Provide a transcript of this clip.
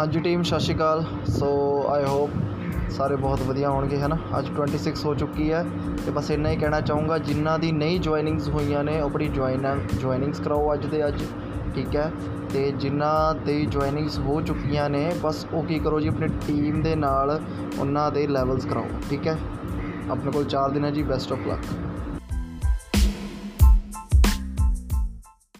ਹਾਂਜੀ ਟੀਮ ਸਤਿ ਸ਼੍ਰੀ ਅਕਾਲ। ਸੋ I hope ਸਾਰੇ ਬਹੁਤ ਵਧੀਆ ਹੋਣਗੇ, ਹੈ ਨਾ? ਅੱਜ 26 ਹੋ ਚੁੱਕੀ ਹੈ ਤੇ ਬਸ ਇੰਨਾ ਹੀ ਕਹਿਣਾ ਚਾਹੂੰਗਾ ਜਿਨ੍ਹਾਂ ਦੀ ਨਈ ਜੁਆਇਨਿੰਗਸ ਹੋਈਆਂ ਨੇ, ਉਹ ਆਪਣੀ ਜੁਆਇਨ ਜੁਆਇਨਿੰਗਸ ਕਰਾਓ ਅੱਜ ਦੇ ਅੱਜ, ਠੀਕ ਹੈ? ਤੇ ਜਿਨ੍ਹਾਂ ਦੀ ਜੁਆਇਨਿੰਗਸ ਹੋ ਚੁੱਕੀਆਂ ਨੇ, ਬਸ ਉਹ ਕੀ ਕਰੋ ਜੀ, ਆਪਣੀ ਟੀਮ ਦੇ ਨਾਲ ਉਹਨਾਂ ਦੇ ਲੈਵਲਸ ਕਰਾਓ, ਠੀਕ ਹੈ? ਆਪਣੇ ਕੋਲ 4 ਦਿਨ ਹੈ ਜੀ ਬੈਸਟ ਆਫ ਲੱਕ